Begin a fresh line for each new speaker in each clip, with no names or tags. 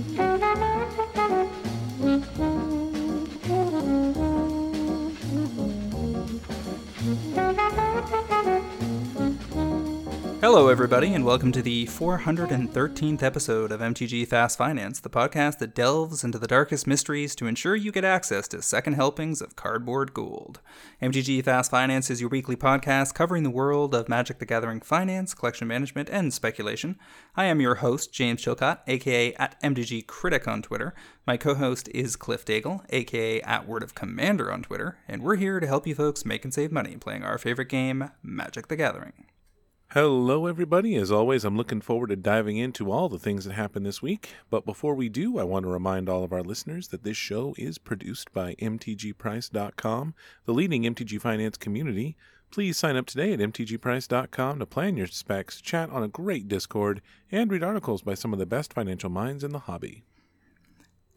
Mm-hmm. Hello, everybody, and welcome to the 413th episode of MTG Fast Finance, the podcast that delves into the darkest mysteries to ensure you get access to second helpings of cardboard gold. MTG Fast Finance is your weekly podcast covering the world of Magic the Gathering finance, collection management, and speculation. I am your host, James Chilcott, aka at MTG Critic on Twitter. My co host is Cliff Daigle, aka at Word of Commander on Twitter, and we're here to help you folks make and save money playing our favorite game, Magic the Gathering.
Hello, everybody. As always, I'm looking forward to diving into all the things that happened this week. But before we do, I want to remind all of our listeners that this show is produced by MTGPrice.com, the leading MTG finance community. Please sign up today at MTGPrice.com to plan your specs, chat on a great Discord, and read articles by some of the best financial minds in the hobby.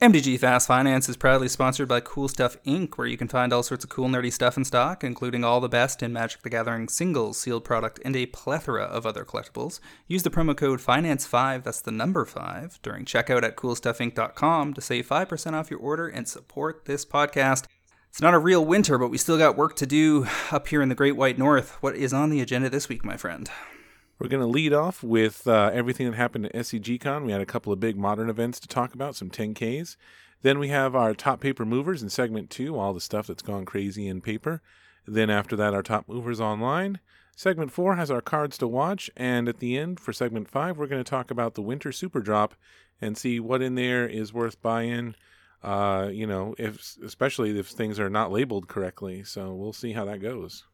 MTG Fast Finance is proudly sponsored by Cool Stuff Inc., where you can find all sorts of cool, nerdy stuff in stock, including all the best in Magic the Gathering singles, sealed product, and a plethora of other collectibles. Use the promo code FINANCE5, that's the number 5, during checkout at CoolStuffInc.com to save 5% off your order and support this podcast. It's not a real winter, but we still got work to do up here in the Great White North. What is on the agenda this week, my friend?
We're going to lead off with uh, everything that happened at SCGCon. We had a couple of big modern events to talk about, some 10Ks. Then we have our top paper movers in segment two, all the stuff that's gone crazy in paper. Then after that, our top movers online. Segment four has our cards to watch. And at the end, for segment five, we're going to talk about the winter super drop and see what in there is worth buying. Uh, you know, if especially if things are not labeled correctly. So we'll see how that goes.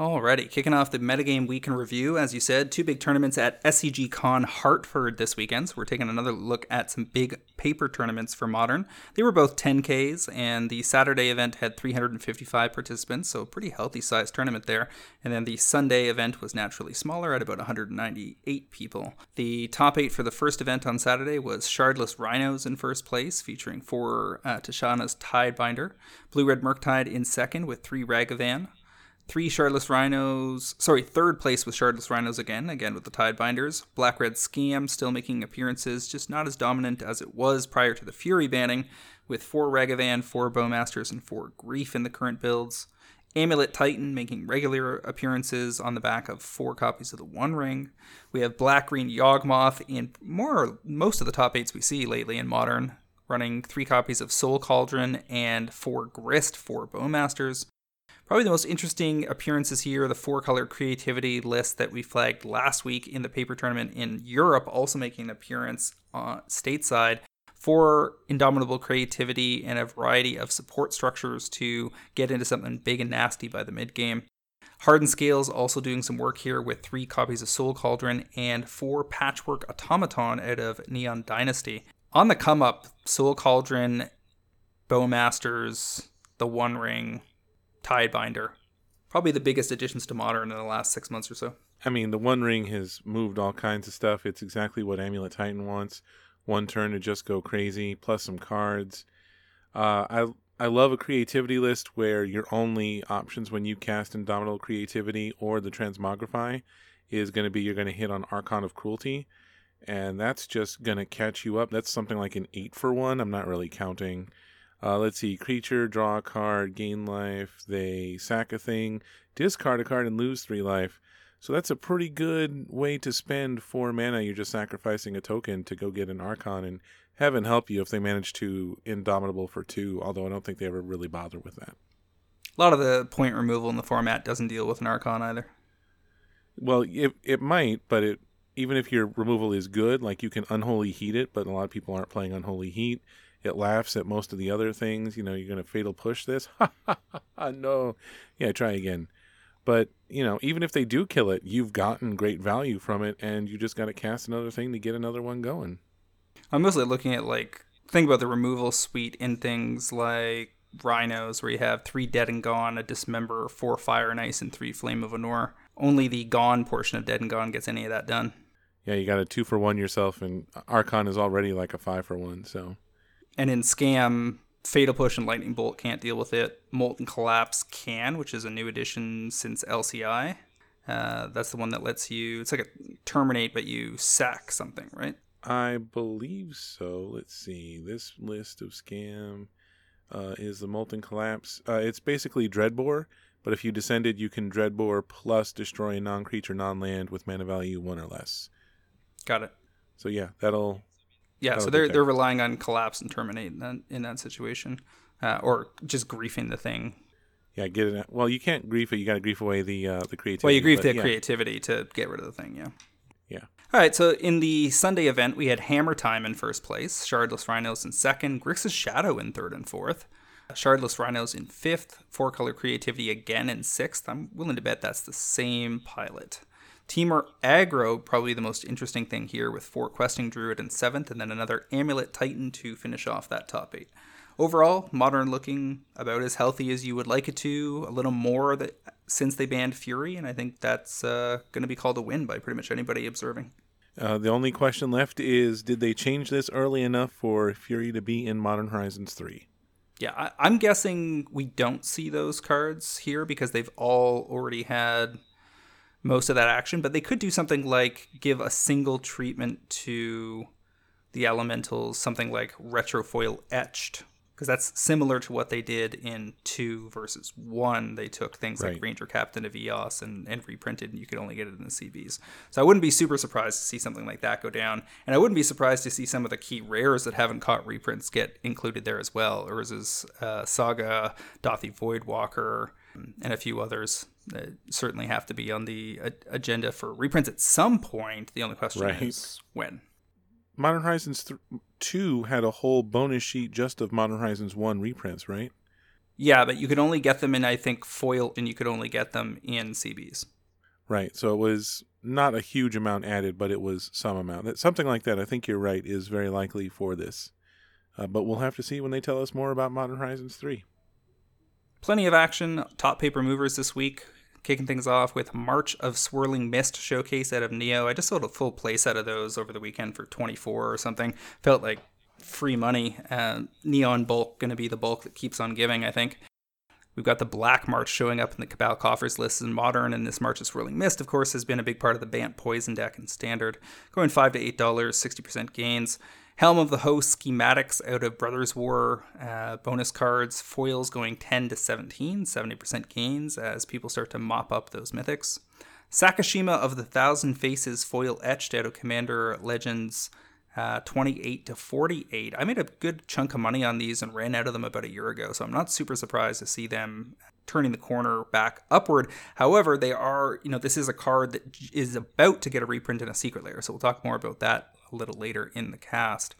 Alrighty, kicking off the metagame week in review. As you said, two big tournaments at SCG Con Hartford this weekend. So we're taking another look at some big paper tournaments for Modern. They were both 10Ks, and the Saturday event had 355 participants, so a pretty healthy sized tournament there. And then the Sunday event was naturally smaller at about 198 people. The top eight for the first event on Saturday was Shardless Rhinos in first place, featuring four uh, Tishana's Tidebinder, Blue Red Murktide in second with three Ragavan, Three Shardless Rhinos, sorry, third place with Shardless Rhinos again, again with the Tidebinders. Black Red Scam still making appearances, just not as dominant as it was prior to the Fury banning, with four Ragavan, four Bowmasters, and four Grief in the current builds. Amulet Titan making regular appearances on the back of four copies of the One Ring. We have Black Green Yawgmoth in more most of the top eights we see lately in Modern, running three copies of Soul Cauldron and four Grist, four Bowmasters. Probably the most interesting appearances here the four color creativity list that we flagged last week in the paper tournament in Europe, also making an appearance uh, stateside for indomitable creativity and a variety of support structures to get into something big and nasty by the mid game. Hardened Scales also doing some work here with three copies of Soul Cauldron and four Patchwork Automaton out of Neon Dynasty. On the come up, Soul Cauldron, Bowmasters, the One Ring, Tidebinder. Probably the biggest additions to Modern in the last six months or so.
I mean, the One Ring has moved all kinds of stuff. It's exactly what Amulet Titan wants. One turn to just go crazy, plus some cards. Uh, I I love a creativity list where your only options when you cast Indomitable Creativity or the Transmogrify is going to be you're going to hit on Archon of Cruelty, and that's just going to catch you up. That's something like an eight for one. I'm not really counting uh, let's see. Creature, draw a card, gain life. They sack a thing, discard a card, and lose three life. So that's a pretty good way to spend four mana. You're just sacrificing a token to go get an Archon, and heaven help you if they manage to Indomitable for two, although I don't think they ever really bother with that.
A lot of the point removal in the format doesn't deal with an Archon either.
Well, it, it might, but it even if your removal is good, like you can Unholy Heat it, but a lot of people aren't playing Unholy Heat it laughs at most of the other things. You know, you're going to fatal push this. no. Yeah, try again. But, you know, even if they do kill it, you've gotten great value from it and you just got to cast another thing to get another one going.
I'm mostly looking at, like, think about the removal suite in things like Rhinos, where you have three Dead and Gone, a Dismember, four Fire and Ice, and three Flame of Anor. Only the Gone portion of Dead and Gone gets any of that done.
Yeah, you got a two for one yourself, and Archon is already like a five for one, so.
And in Scam, Fatal Push and Lightning Bolt can't deal with it. Molten Collapse can, which is a new addition since LCI. Uh, that's the one that lets you. It's like a terminate, but you sack something, right?
I believe so. Let's see. This list of scam uh, is the Molten Collapse. Uh, it's basically Dreadbore, but if you descended, you can Dreadbore plus destroy a non creature, non land with mana value one or less.
Got it.
So yeah, that'll.
Yeah, so they're they're relying on collapse and terminate in that, in that situation, uh, or just griefing the thing.
Yeah, get it. Well, you can't grief it. You got to grief away the uh, the creativity.
Well, you grief the
yeah.
creativity to get rid of the thing. Yeah.
Yeah.
All right, so in the Sunday event, we had Hammer Time in first place, Shardless Rhinos in second, Grixis Shadow in third and fourth, Shardless Rhinos in fifth, Four Color Creativity again in sixth. I'm willing to bet that's the same pilot. Temur Aggro, probably the most interesting thing here, with four Questing Druid in seventh, and then another Amulet Titan to finish off that top eight. Overall, modern looking about as healthy as you would like it to. A little more that since they banned Fury, and I think that's uh, going to be called a win by pretty much anybody observing.
Uh, the only question left is: Did they change this early enough for Fury to be in Modern Horizons three?
Yeah, I, I'm guessing we don't see those cards here because they've all already had most of that action, but they could do something like give a single treatment to the elementals, something like retrofoil etched, because that's similar to what they did in two versus one. They took things like Ranger Captain of EOS and, and reprinted, and you could only get it in the CBs. So I wouldn't be super surprised to see something like that go down, and I wouldn't be surprised to see some of the key rares that haven't caught reprints get included there as well. Urza's uh, Saga, Dauthi Voidwalker, and a few others certainly have to be on the a- agenda for reprints at some point. The only question
Right.
is when.
Modern Horizons th- two had a whole bonus sheet just of Modern Horizons one reprints, right?
Yeah, but you could only get them in, I think, foil, and you could only get them in CBs.
Right. So it was not a huge amount added, but it was some amount. That something like that. I think you're right. Is very likely for this, uh, but we'll have to see when they tell us more about Modern Horizons three.
Plenty of action. Top paper movers this week. Kicking things off with March of Swirling Mist showcase out of Neo. I just sold a full playset of those over the weekend for 24 or something. Felt like free money. Uh, Neon bulk going to be the bulk that keeps on giving, I think. We've got the Black March showing up in the Cabal coffers list in Modern, and this March of Swirling Mist, of course, has been a big part of the Bant Poison deck in Standard. Going 5 to $8, 60% gains. Helm of the Host schematics out of Brothers War, uh, bonus cards, foils going 10 to 17, 70% gains as people start to mop up those mythics. Sakashima of the Thousand Faces foil etched out of Commander Legends, uh, 28 to 48. I made a good chunk of money on these and ran out of them about a year ago, so I'm not super surprised to see them turning the corner back upward. However, they are, you know, this is a card that is about to get a reprint in a Secret Lair, so we'll talk more about that a little later in the cast.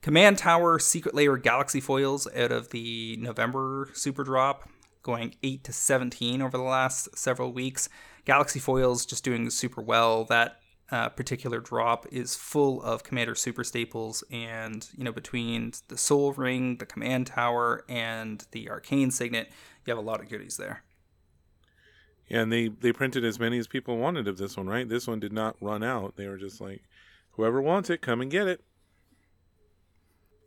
Command Tower Secret Lair Galaxy foils out of the November Super Drop, going 8 to 17 over the last several weeks. Galaxy foils just doing super well. That uh, particular drop is full of Commander super staples, and you know between the Sol Ring, the Command Tower, and the Arcane Signet, you have a lot of goodies there.
Yeah, And they they printed as many as people wanted of this one, right? This one did not run out. They were just like, whoever wants it, come and get it.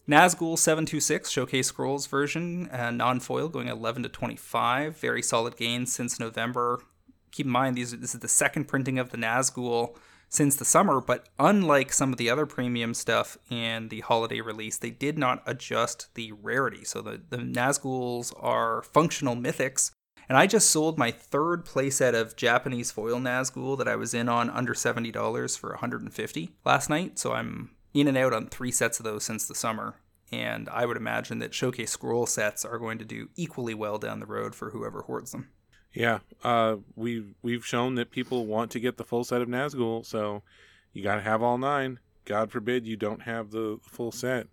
Nazgul 726 Showcase Scrolls version, uh, non foil, going 11 to 25. Very solid gains since November. Keep in mind, these this is the second printing of the Nazgul since the summer, but unlike some of the other premium stuff in the holiday release, they did not adjust the rarity. So the, the Nazguls are functional mythics. And I just sold my third playset of Japanese foil Nazgul that I was in on under $70 for 150 last night. So I'm in and out on three sets of those since the summer. And I would imagine that Showcase Scroll sets are going to do equally well down the road for whoever hoards them.
Yeah, uh, we've we've shown that people want to get the full set of Nazgul, so you got to have all nine. God forbid you don't have the full set.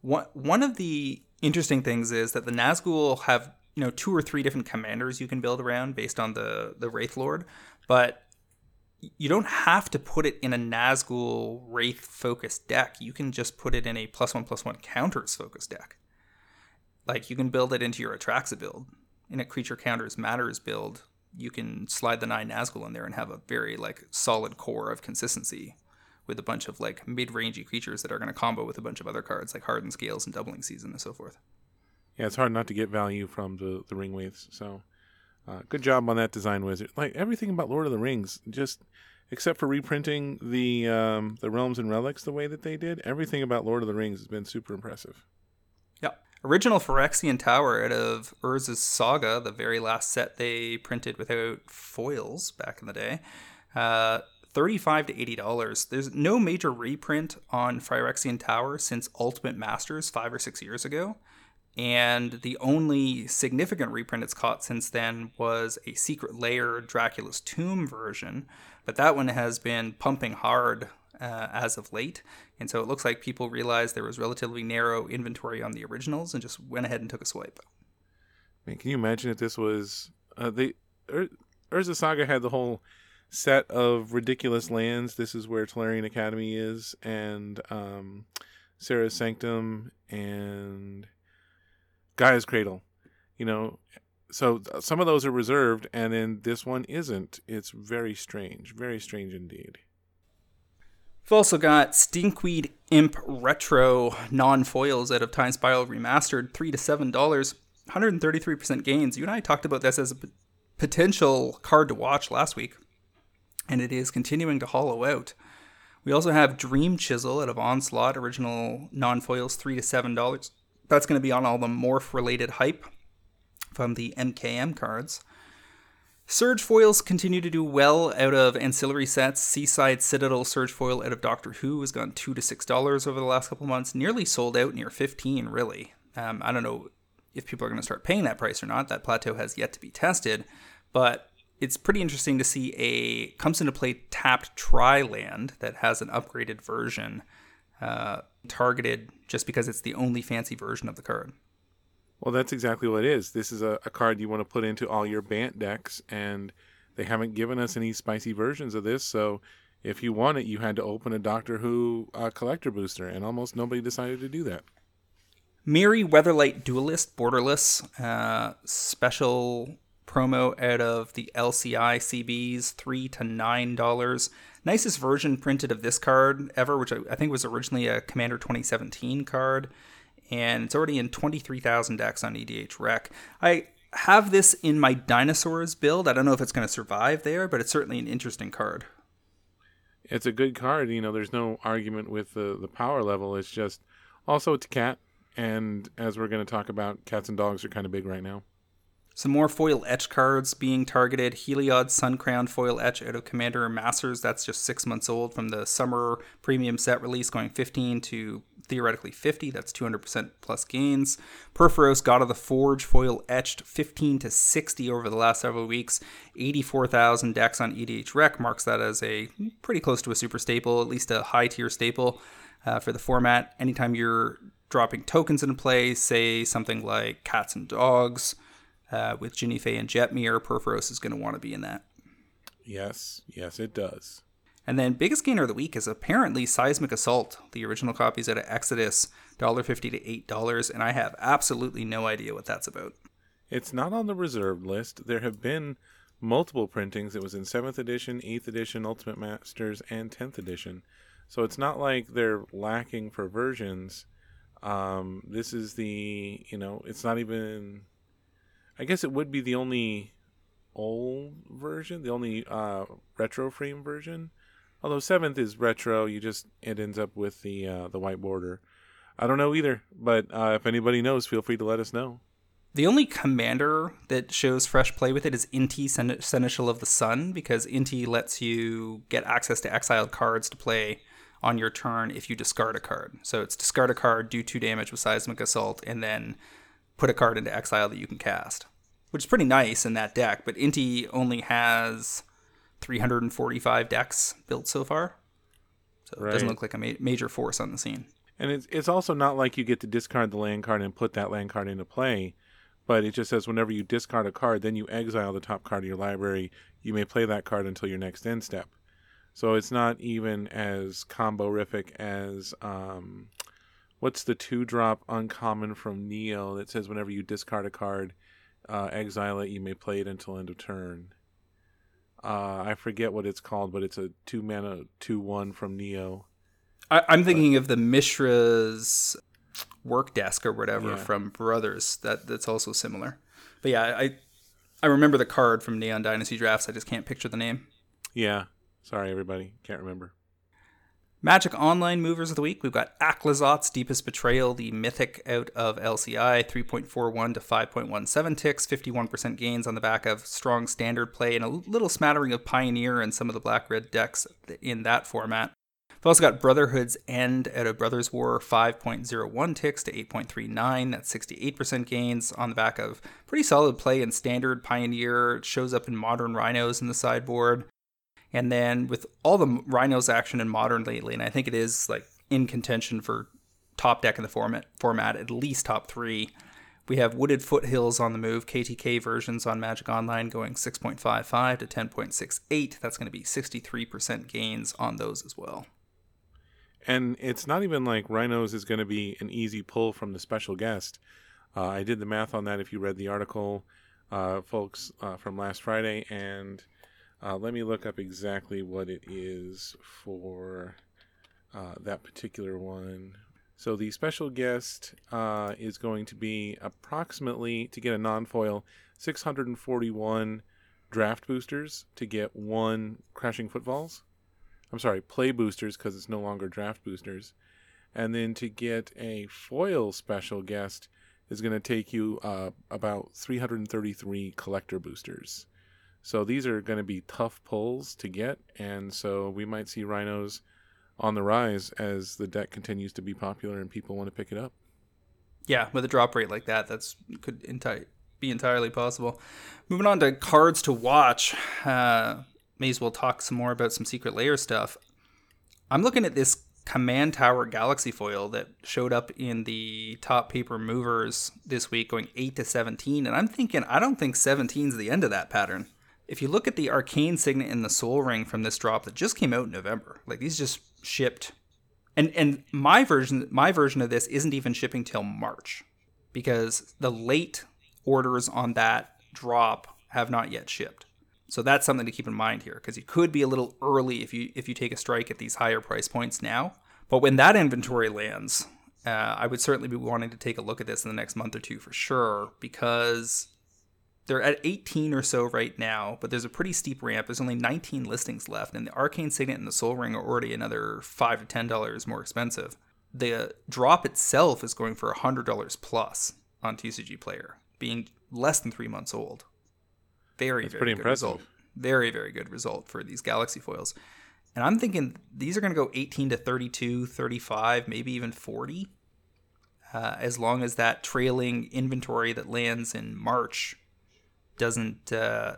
One one of the interesting things is that the Nazgul have you know two or three different commanders you can build around based on the the Wraith Lord, but you don't have to put it in a Nazgul Wraith focused deck. You can just put it in a plus one plus one counters focused deck. Like you can build it into your Atraxa build. In a creature counters matters build, you can slide the nine Nazgul in there and have a very like solid core of consistency with a bunch of like mid-rangey creatures that are going to combo with a bunch of other cards like Hardened Scales and Doubling Season and so forth.
Yeah, it's hard not to get value from the the Ringwraiths. So, Uh, good job on that design wizard. Like everything about Lord of the Rings, just except for reprinting the um, the realms and relics the way that they did, everything about Lord of the Rings has been super impressive.
Yeah. Original Phyrexian Tower out of Urza's Saga, the very last set they printed without foils back in the day. Uh, 35 to $80. There's no major reprint on Phyrexian Tower since Ultimate Masters five or six years ago. And the only significant reprint it's caught since then was a Secret Lair Dracula's Tomb version, but that one has been pumping hard uh, as of late. And so it looks like people realized there was relatively narrow inventory on the originals and just went ahead and took a swipe.
Man, can you imagine if this was uh, the Ur- Urza Saga had the whole set of ridiculous lands. This is where Tolarian Academy is, and um, Serra's Sanctum, and Gaia's Cradle. You know, so some of those are reserved, and then this one isn't. It's very strange, very strange indeed.
We've also got Stinkweed Imp Retro non foils out of Time Spiral Remastered, three to seven dollars, 133% gains. You and I talked about this as a p- potential card to watch last week, and it is continuing to hollow out. We also have Dream Chisel out of Onslaught, original non foils, three to seven dollars. That's going to be on all the morph related hype from the MKM cards. Surge foils continue to do well out of ancillary sets. Seaside Citadel Surge foil out of Doctor Who has gone two to six dollars over the last couple months, nearly sold out, near fifteen really. Um, I don't know if people are going to start paying that price or not. That plateau has yet to be tested, but it's pretty interesting to see a comes into play tapped tri land that has an upgraded version uh, targeted just because it's the only fancy version of the card.
Well, that's exactly what it is. This is a, a card you want to put into all your Bant decks, and they haven't given us any spicy versions of this. So if you want it, you had to open a Doctor Who uh, collector booster, and almost nobody decided to do that.
Mirri Weatherlight Duelist Borderless uh, special promo out of the LCI CBs, three to nine dollars. Nicest version printed of this card ever, which I, I think was originally a Commander 2017 card, and it's already in 23,000 decks on EDH Rec. I have this in my dinosaurs build. I don't know if it's going to survive there, but it's certainly an interesting card.
It's a good card. You know, there's no argument with the the power level. It's just also it's a cat, and as we're going to talk about, cats and dogs are kind of big right now.
Some more foil etch cards being targeted. Heliod Sun Crown foil etch out of Commander Masters. That's just six months old from the summer premium set release, going 15 to theoretically 50. That's 200% plus gains. Purphoros God of the Forge foil etched 15 to 60 over the last several weeks. 84,000 decks on EDH Rec marks that as a pretty close to a super staple, at least a high tier staple uh, for the format. Anytime you're dropping tokens into play, say something like cats and dogs uh, with Fay and Jetmir, Purphoros is going to want to be in that.
Yes, yes, it does.
And then biggest gainer of the week is apparently Seismic Assault. The original copy is at Exodus, $1.50 to $8, and I have absolutely no idea what that's about.
It's not on the reserved list. There have been multiple printings. It was in 7th edition, 8th edition, Ultimate Masters, and 10th edition. So it's not like they're lacking for versions. Um, this is the, you know, it's not even. I guess it would be the only old version, the only uh, retro frame version. Although seventh is retro, you just it ends up with the uh, the white border. I don't know either, but uh, if anybody knows, feel free to let us know.
The only commander that shows fresh play with it is Inti Sen- Seneschal of the Sun, because Inti lets you get access to exiled cards to play on your turn if you discard a card. So it's discard a card, do two damage with Seismic Assault, and then put a card into exile that you can cast, which is pretty nice in that deck. But Inti only has 345 decks built so far, so it doesn't look like a ma- major force on the scene.
And it's it's also not like you get to discard the land card and put that land card into play, but it just says whenever you discard a card, then you exile the top card of your library. You may play that card until your next end step. So it's not even as combo-rific as um, what's the two drop uncommon from Neo that says whenever you discard a card, uh, exile it. You may play it until end of turn. Uh, I forget what it's called, but it's a two mana two one from Neo.
I, I'm thinking of the Mishra's work desk or whatever
Yeah.
from Brothers. That that's also similar. But yeah, I I remember the card from Neon Dynasty Drafts. I just can't picture the name.
Yeah. Sorry, everybody. Can't remember.
Magic Online movers of the week. We've got Aclazotz Deepest Betrayal, the mythic out of LCI, 3.41 to 5.17 ticks, 51% gains on the back of strong standard play, and a little smattering of Pioneer and some of the black red decks in that format. We've also got Brotherhood's End out of Brothers War, 5.01 ticks to 8.39. That's 68% gains on the back of pretty solid play in Standard Pioneer. It shows up in Modern Rhinos in the sideboard. And then with all the Rhinos action in Modern lately, and I think it is like in contention for top deck in the format, format at least top three. We have Wooded Foothills on the move, KTK versions on Magic Online going 6.55 to 10.68. That's going to be 63% gains on those as well.
And it's not even like Rhinos is going to be an easy pull from the special guest. Uh, I did the math on that if you read the article, uh, folks, uh, from last Friday. And uh, let me look up exactly what it is for uh, that particular one. So the special guest uh, is going to be approximately, to get a non foil, 641 draft boosters to get one Crashing Footfalls. I'm sorry, play boosters because it's no longer draft boosters. And then to get a foil special guest is going to take you uh, about 333 collector boosters. So these are going to be tough pulls to get, and so we might see rhinos on the rise as the deck continues to be popular and people want to pick it up.
Yeah, with a drop rate like that, that's could enti- be entirely possible. Moving on to cards to watch. Uh, may as well talk some more about some Secret Lair stuff. I'm looking at this command tower galaxy foil that showed up in the top paper movers this week going 8 to 17 and i'm thinking i don't think 17 is the end of that pattern if you look at the arcane signet in the Sol Ring from this drop that just came out in november like these just shipped and and my version my version of this isn't even shipping till march because the late orders on that drop have not yet shipped so that's something to keep in mind here because you could be a little early if you if you take a strike at these higher price points now. But when that inventory lands, uh, I would certainly be wanting to take a look at this in the next month or two for sure because they're at 18 or so right now, but there's a pretty steep ramp. There's only 19 listings left, and the Arcane Signet and the Sol Ring are already another five to ten dollars more expensive. The drop itself is going for hundred dollars plus on TCG Player, being less than three months old. Very, That's very pretty good impressive. result. Very, very good result for these Galaxy foils. And I'm thinking these are going to go 18 to 32, 35, maybe even 40. Uh, as long as that trailing inventory that lands in March doesn't uh,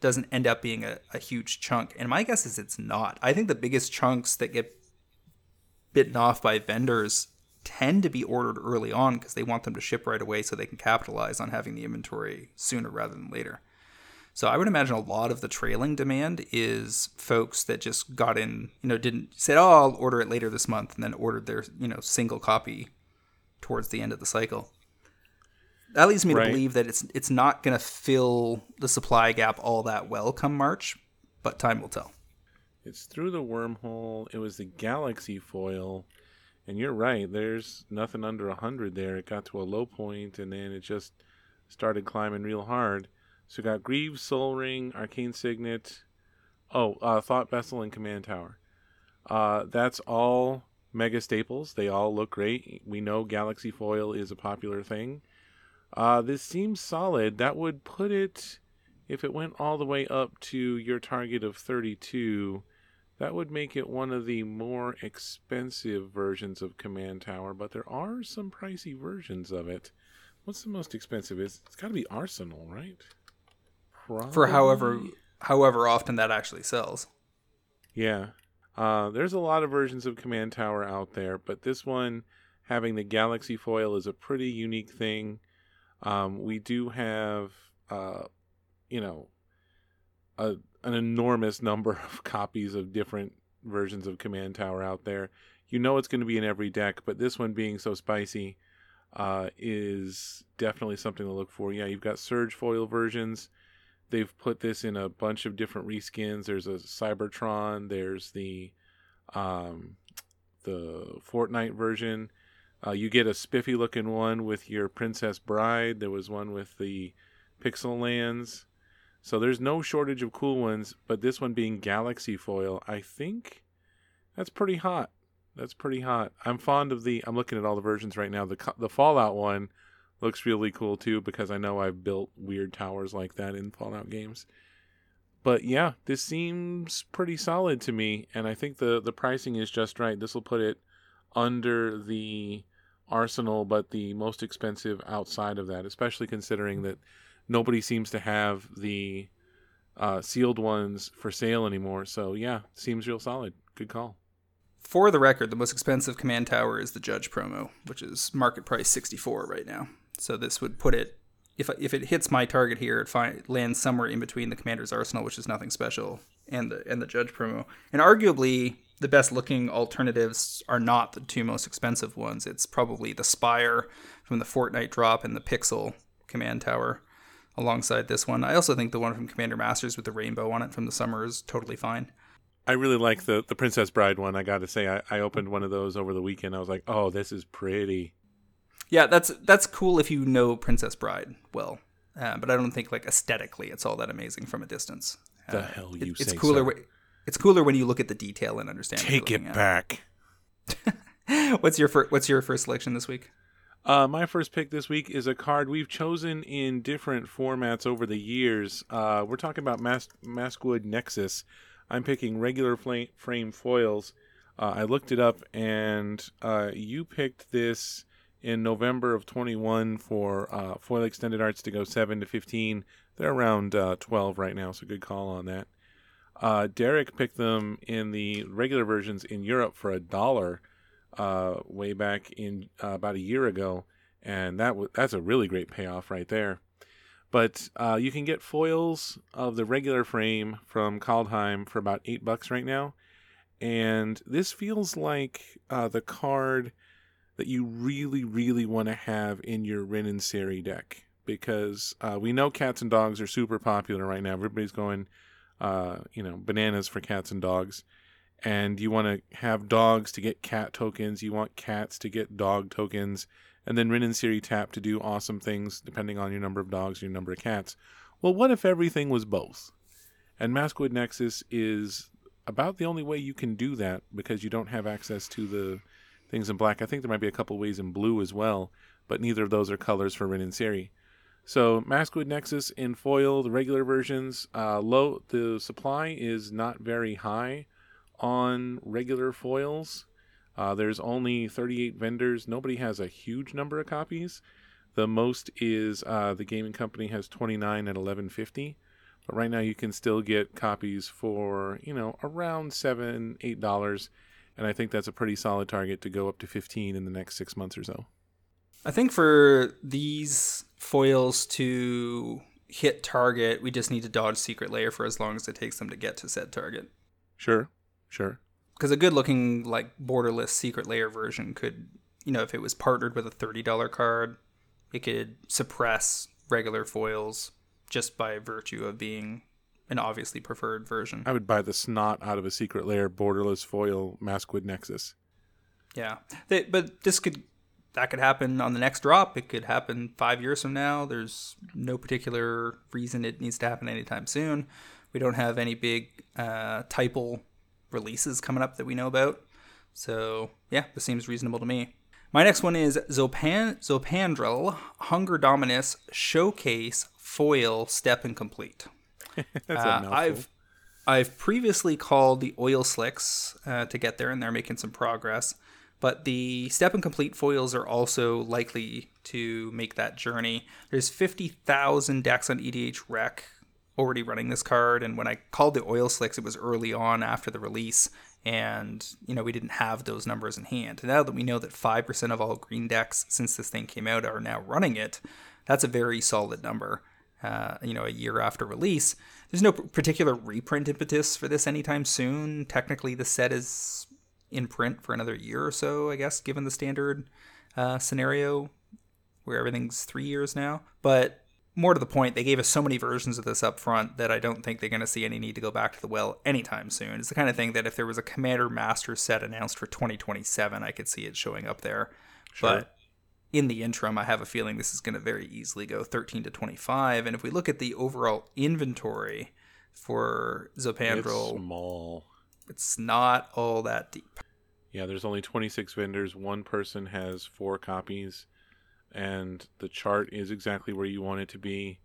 doesn't end up being a, a huge chunk. And my guess is it's not. I think the biggest chunks that get bitten off by vendors tend to be ordered early on because they want them to ship right away so they can capitalize on having the inventory sooner rather than later. So I would imagine a lot of the trailing demand is folks that just got in, you know, didn't said, "Oh, I'll order it later this month," and then ordered their, you know, single copy towards the end of the cycle. That leads me right. to believe that it's it's not going to fill the supply gap all that well come March, but time will tell.
It's through the wormhole. It was the galaxy foil, and you're right. There's nothing under a hundred there. It got to a low point, and then it just started climbing real hard. So we got Greaves, Sol Ring, Arcane Signet. Oh, uh, Thought Vessel and Command Tower. Uh, that's all mega staples. They all look great. We know Galaxy Foil is a popular thing. Uh, this seems solid. That would put it, if it went all the way up to your target of 32, that would make it one of the more expensive versions of Command Tower, but there are some pricey versions of it. What's the most expensive? It's, it's got to be Arsenal, right?
Probably. for however however often that actually sells.
Yeah. Uh, there's a lot of versions of Command Tower out there, but this one having the Galaxy foil is a pretty unique thing. Um, we do have, uh, you know, a, an enormous number of copies of different versions of Command Tower out there. You know it's going to be in every deck, but this one being so spicy uh, is definitely something to look for. Yeah, you've got Surge foil versions they've put this in a bunch of different reskins. There's a Cybertron. There's the um, the Fortnite version. Uh, you get a spiffy looking one with your Princess Bride. There was one with the Pixel Lands. So there's no shortage of cool ones, but this one being Galaxy foil, I think that's pretty hot. That's pretty hot. I'm fond of the. I'm looking at all the versions right now. The the Fallout one looks really cool too because I know I've built weird towers like that in Fallout games. But yeah, this seems pretty solid to me, and I think the the pricing is just right. This will put it under the Arsenal, but the most expensive outside of that, especially considering that nobody seems to have the uh, sealed ones for sale anymore. So yeah, seems real solid. Good call.
For the record, the most expensive command tower is the Judge promo, which is market price 64 right now. So this would put it if if it hits my target here, it fi- lands somewhere in between the Commander's Arsenal, which is nothing special, and the and the Judge promo. And arguably, the best looking alternatives are not the two most expensive ones. It's probably the Spire from the Fortnite drop and the Pixel Command Tower alongside this one. I also think the one from Commander Masters with the rainbow on it from the summer is totally fine.
I really like the the Princess Bride one. I got to say, I, I opened one of those over the weekend. I was like, oh, this is pretty.
Yeah, that's that's cool if you know Princess Bride well, uh, but I don't think like aesthetically it's all that amazing from a distance.
The uh, hell you
it,
say?
It's cooler.
So.
It's cooler when you look at the detail and understand.
Take it back.
what's your fir- What's your first selection this week?
Uh, my first pick this week is a card we've chosen in different formats over the years. Uh, we're talking about Mas- Maskwood Nexus. I'm picking regular flame- frame foils. Uh, I looked it up, and uh, you picked this in November of 21 for uh, foil extended arts to go 7 to 15. They're around uh, 12 right now, so good call on that. Uh, Derek picked them in the regular versions in Europe for a dollar uh, way back in uh, about a year ago, and that w- that's a really great payoff right there. But uh, you can get foils of the regular frame from Kaldheim for about eight bucks right now, and this feels like the card that you really, really want to have in your Rin and Seri deck because uh, we know cats and dogs are super popular right now. Everybody's going, uh, you know, bananas for cats and dogs. And you want to have dogs to get cat tokens. You want cats to get dog tokens. And then Rin and Seri tap to do awesome things depending on your number of dogs your number of cats. Well, what if everything was both? And Maskwood Nexus is about the only way you can do that because you don't have access to the things in black. I think there might be a couple ways in blue as well, but neither of those are colors for Rin and Seri. So Maskwood Nexus in foil, the regular versions, uh, low. The supply is not very high on regular foils. Uh, there's only 38 vendors. Nobody has a huge number of copies. The most is uh, the gaming company has 29 at 1150. But right now you can still get copies for you know around seven, eight dollars and I think that's a pretty solid target to go up to 15 in the next six months or so.
I think for these foils to hit target, we just need to dodge Secret Lair for as long as it takes them to get to said target.
Sure, sure.
Because a good looking, like, borderless Secret Lair version could, you know, if it was partnered with a $30 card, it could suppress regular foils just by virtue of being an obviously preferred version.
I would buy the snot out of a Secret Lair borderless foil Maskwood Nexus.
Yeah, they, but this could that could happen on the next drop. It could happen five years from now. There's no particular reason it needs to happen anytime soon. We don't have any big uh, typal releases coming up that we know about. So yeah, this seems reasonable to me. My next one is Zopan Zopandrel Hunger Dominus Showcase Foil Step and Compleat. That's uh, I've I've previously called the oil slicks uh, to get there, and they're making some progress. But the step and compleat foils are also likely to make that journey. There's 50,000 decks on EDH Rec already running this card, and when I called the oil slicks, it was early on after the release, and you know we didn't have those numbers in hand. Now that we know that five percent of all green decks since this thing came out are now running it, that's a very solid number uh, you know, a year after release. There's no particular reprint impetus for this anytime soon. Technically, the set is in print for another year or so, I guess, given the standard uh, scenario where everything's three years now. But more to the point, they gave us so many versions of this up front that I don't think they're going to see any need to go back to the well anytime soon. It's the kind of thing that if there was a Commander Master set announced for 2027, I could see it showing up there. Sure. But in the interim, I have a feeling this is going to very easily go 13 to 25. And if we look at the overall inventory for Zopandrel,
It's small.
It's not all that deep.
Yeah, there's only 26 vendors. One person has four copies, and the chart is exactly where you want it to be.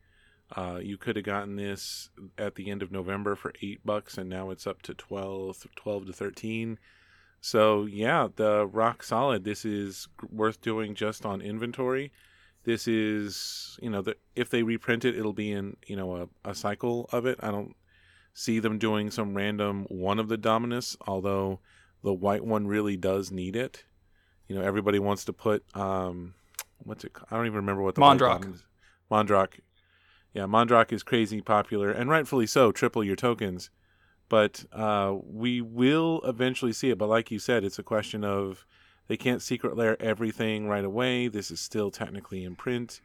Uh, you could have gotten this at the end of November for eight bucks, and now it's up to 12, 12 to 13. So yeah, the rock solid. This is worth doing just on inventory. This is, you know, the, if they reprint it, it'll be in, you know, a, a cycle of it. I don't see them doing some random one of the Dominus, although the white one really does need it. You know, everybody wants to put um, what's it? I don't even remember what the white
Mondrak.
bottom is. Mondrak. Yeah, Mondrak is crazy popular, and rightfully so. Triple your tokens, but uh, we will eventually see it. But like you said, it's a question of they can't Secret Lair everything right away. This is still technically in print.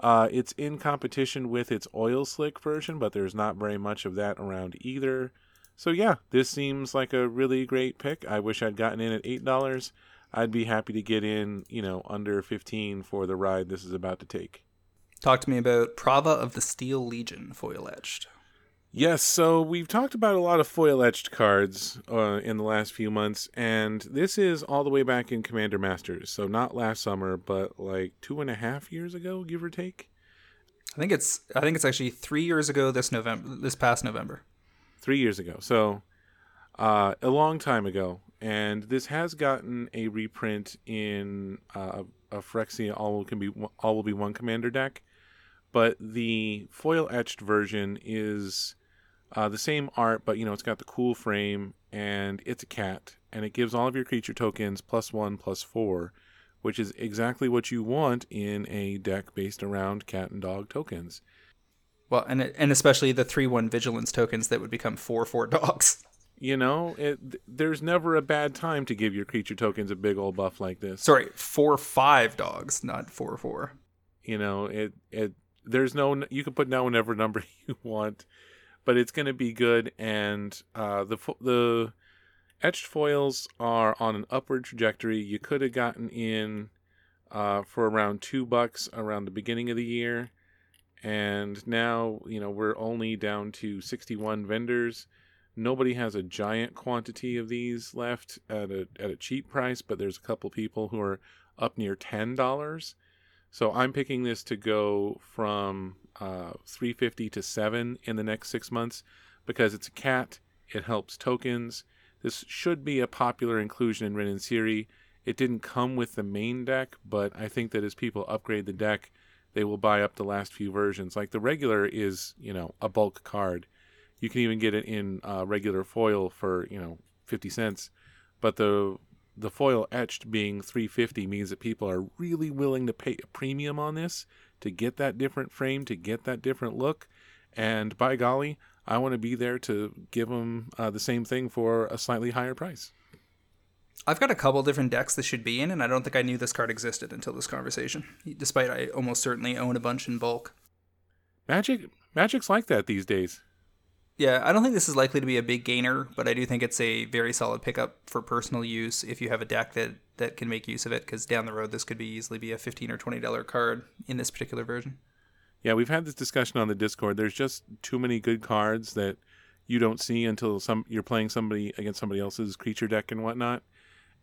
Uh, it's in competition with its oil slick version, but there's not very much of that around either. So yeah, this seems like a really great pick. I wish I'd gotten in at eight dollars. I'd be happy to get in, you know, under fifteen for the ride this is about to take.
Talk to me about Prava of the Steel Legion foil etched.
Yes, so we've talked about a lot of foil etched cards uh, in the last few months, and this is all the way back in Commander Masters. So not last summer, but like two and a half years ago, give or take.
I think it's I think it's actually three years ago this November this past November.
three years ago. So uh, a long time ago. And this has gotten a reprint in uh, a Phyrexia All can be, All Will Be One Commander deck. But the foil etched version is uh, the same art, but you know it's got the cool frame and it's a cat, and it gives all of your creature tokens plus one plus four, which is exactly what you want in a deck based around cat and dog tokens.
Well, and and especially the three one vigilance tokens that would become four four dogs.
You know, it, there's never a bad time to give your creature tokens a big old buff like this.
Sorry, four five dogs, not four four.
You know, it it there's no you can put down whatever number you want, but it's going to be good. And uh, the the etched foils are on an upward trajectory. You could have gotten in uh, for around two bucks around the beginning of the year, and now you know we're only down to 61 vendors. Nobody has a giant quantity of these left at a at a cheap price, but there's a couple people who are up near ten dollars. So I'm picking this to go from uh, 350 to seven in the next six months because it's a cat. It helps tokens. This should be a popular inclusion in Rin and Seri. It didn't come with the main deck, but I think that as people upgrade the deck, they will buy up the last few versions. Like the regular is, you know, a bulk card. You can even get it in uh, regular foil for, you know, 50 cents. But the the foil etched being 350 means that people are really willing to pay a premium on this to get that different frame, to get that different look. And by golly, I want to be there to give them uh, the same thing for a slightly higher price.
I've got a couple different decks this should be in, and I don't think I knew this card existed until this conversation. Despite I almost certainly own a bunch in bulk.
Magic, Magic's like that these days.
Yeah, I don't think this is likely to be a big gainer, but I do think it's a very solid pickup for personal use if you have a deck that, that can make use of it, because down the road this could be easily be a fifteen or twenty dollar card in this particular version.
Yeah, we've had this discussion on the Discord. There's just too many good cards that you don't see until some you're playing somebody against somebody else's creature deck and whatnot.